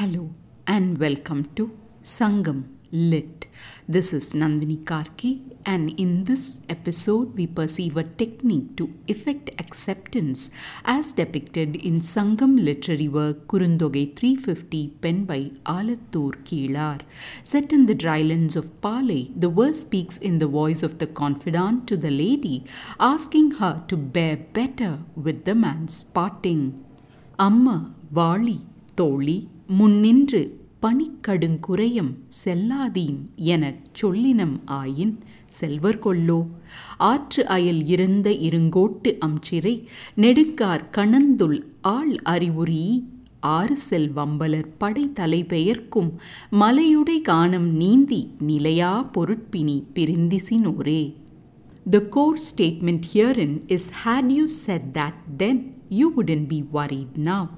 Hello and welcome to Sangam Lit. This is Nandini Karky, and in this episode, we perceive a technique to effect acceptance as depicted in Sangam literary work Kurunthogai 350, penned by Alathur Kilar. Set in the drylands of Paalai, the verse speaks in the voice of the confidant to the lady, asking her to bear better with the man's parting. Amma, Vali, தோழி முன்னின்று பணிக்கடுங்குறையும் செல்லாதீம் எனச் சொல்லினம் ஆயின் செல்வர் கொல்லோ ஆற்று அயல் இருந்த இருங்கோட்டு அம்சிறை நெடுங்கார் கணந்துள் ஆள் அறிவுரி ஆறு செல்வம்பலர் படை தலைபெயர்க்கும் மலையுடை கானம் நீந்தி நிலையா பொருட்பினி பிரிந்திசினோரே. The core statement herein is had you said that then, you wouldn't be worried now.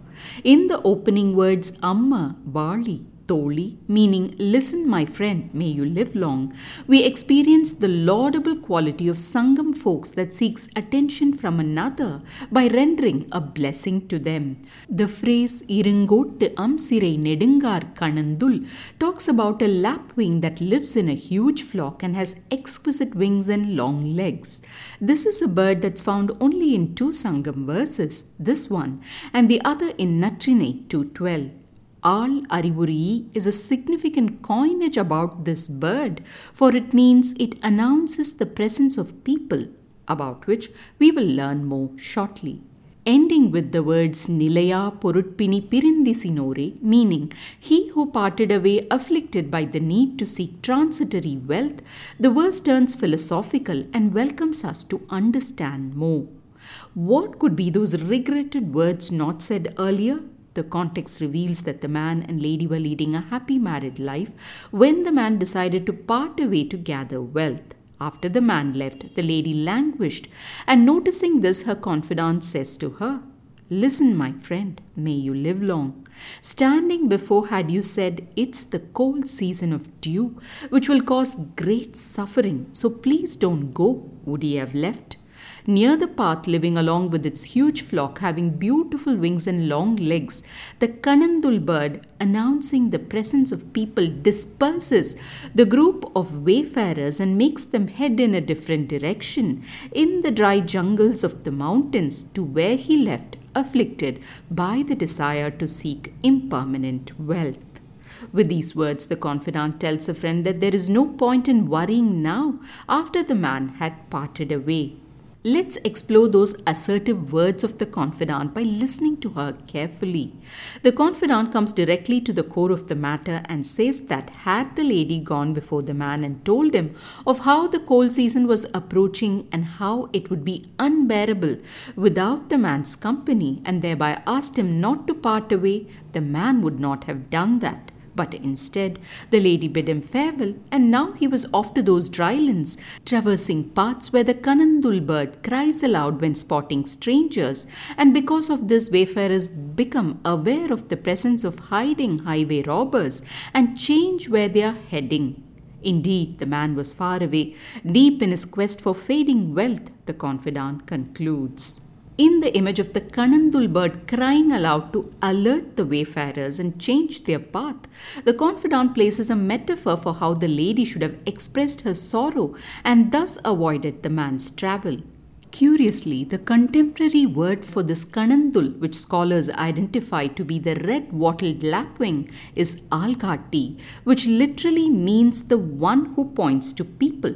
In the opening words, Amma, Vali, Meaning listen, my friend, may you live long, we experience the laudable quality of Sangam folks that seeks attention from another by rendering a blessing to them. The phrase Irungottu Amsire Nedungar Kanandul talks about a lapwing that lives in a huge flock and has exquisite wings and long legs. This is a bird that's found only in two Sangam verses, this one and the other in Natrinai 212. Al Arivuri is a significant coinage about this bird, for it means it announces the presence of people, about which we will learn more shortly. Ending with the words Nilaya Porutpini Pirindisinore, meaning he who parted away afflicted by the need to seek transitory wealth, the verse turns philosophical and welcomes us to understand more. What could be those regretted words not said earlier? The context reveals that the man and lady were leading a happy married life when the man decided to part away to gather wealth. After the man left, the lady languished, and noticing this, her confidant says to her, Listen, my friend, may you live long. Standing before had you said, It's the cold season of dew, which will cause great suffering, so please don't go, would he have left? Near the path, living along with its huge flock, having beautiful wings and long legs, the Kanandul bird, announcing the presence of people, disperses the group of wayfarers and makes them head in a different direction in the dry jungles of the mountains to where he left, afflicted by the desire to seek impermanent wealth. With these words, the confidant tells a friend that there is no point in worrying now after the man had parted away. Let's explore those assertive words of the confidant by listening to her carefully. The confidant comes directly to the core of the matter and says that had the lady gone before the man and told him of how the cold season was approaching and how it would be unbearable without the man's company, and thereby asked him not to part away, the man would not have done that. But instead, the lady bid him farewell, and now he was off to those drylands, traversing paths where the Kanandul bird cries aloud when spotting strangers, and because of this, wayfarers become aware of the presence of hiding highway robbers and change where they are heading. Indeed, the man was far away, deep in his quest for fading wealth, the confidant concludes in the image of the Kanandul bird crying aloud to alert the wayfarers and change their path, the confidant places a metaphor for how the lady should have expressed her sorrow and thus avoided the man's travel. Curiously, the contemporary word for this Kanandul, which scholars identify to be the red wattled lapwing, is Aalkaati, which literally means the one who points to people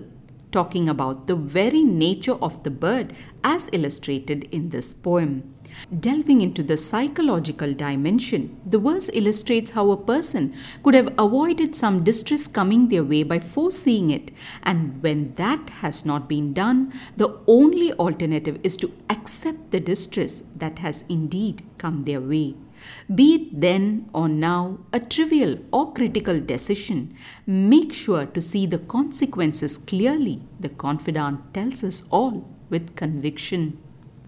talking about the very nature of the bird as illustrated in this poem. Delving into the psychological dimension, the verse illustrates how a person could have avoided some distress coming their way by foreseeing it, and when that has not been done, the only alternative is to accept the distress that has indeed come their way. Be it then or now a trivial or critical decision, make sure to see the consequences clearly. The confidant tells us all with conviction.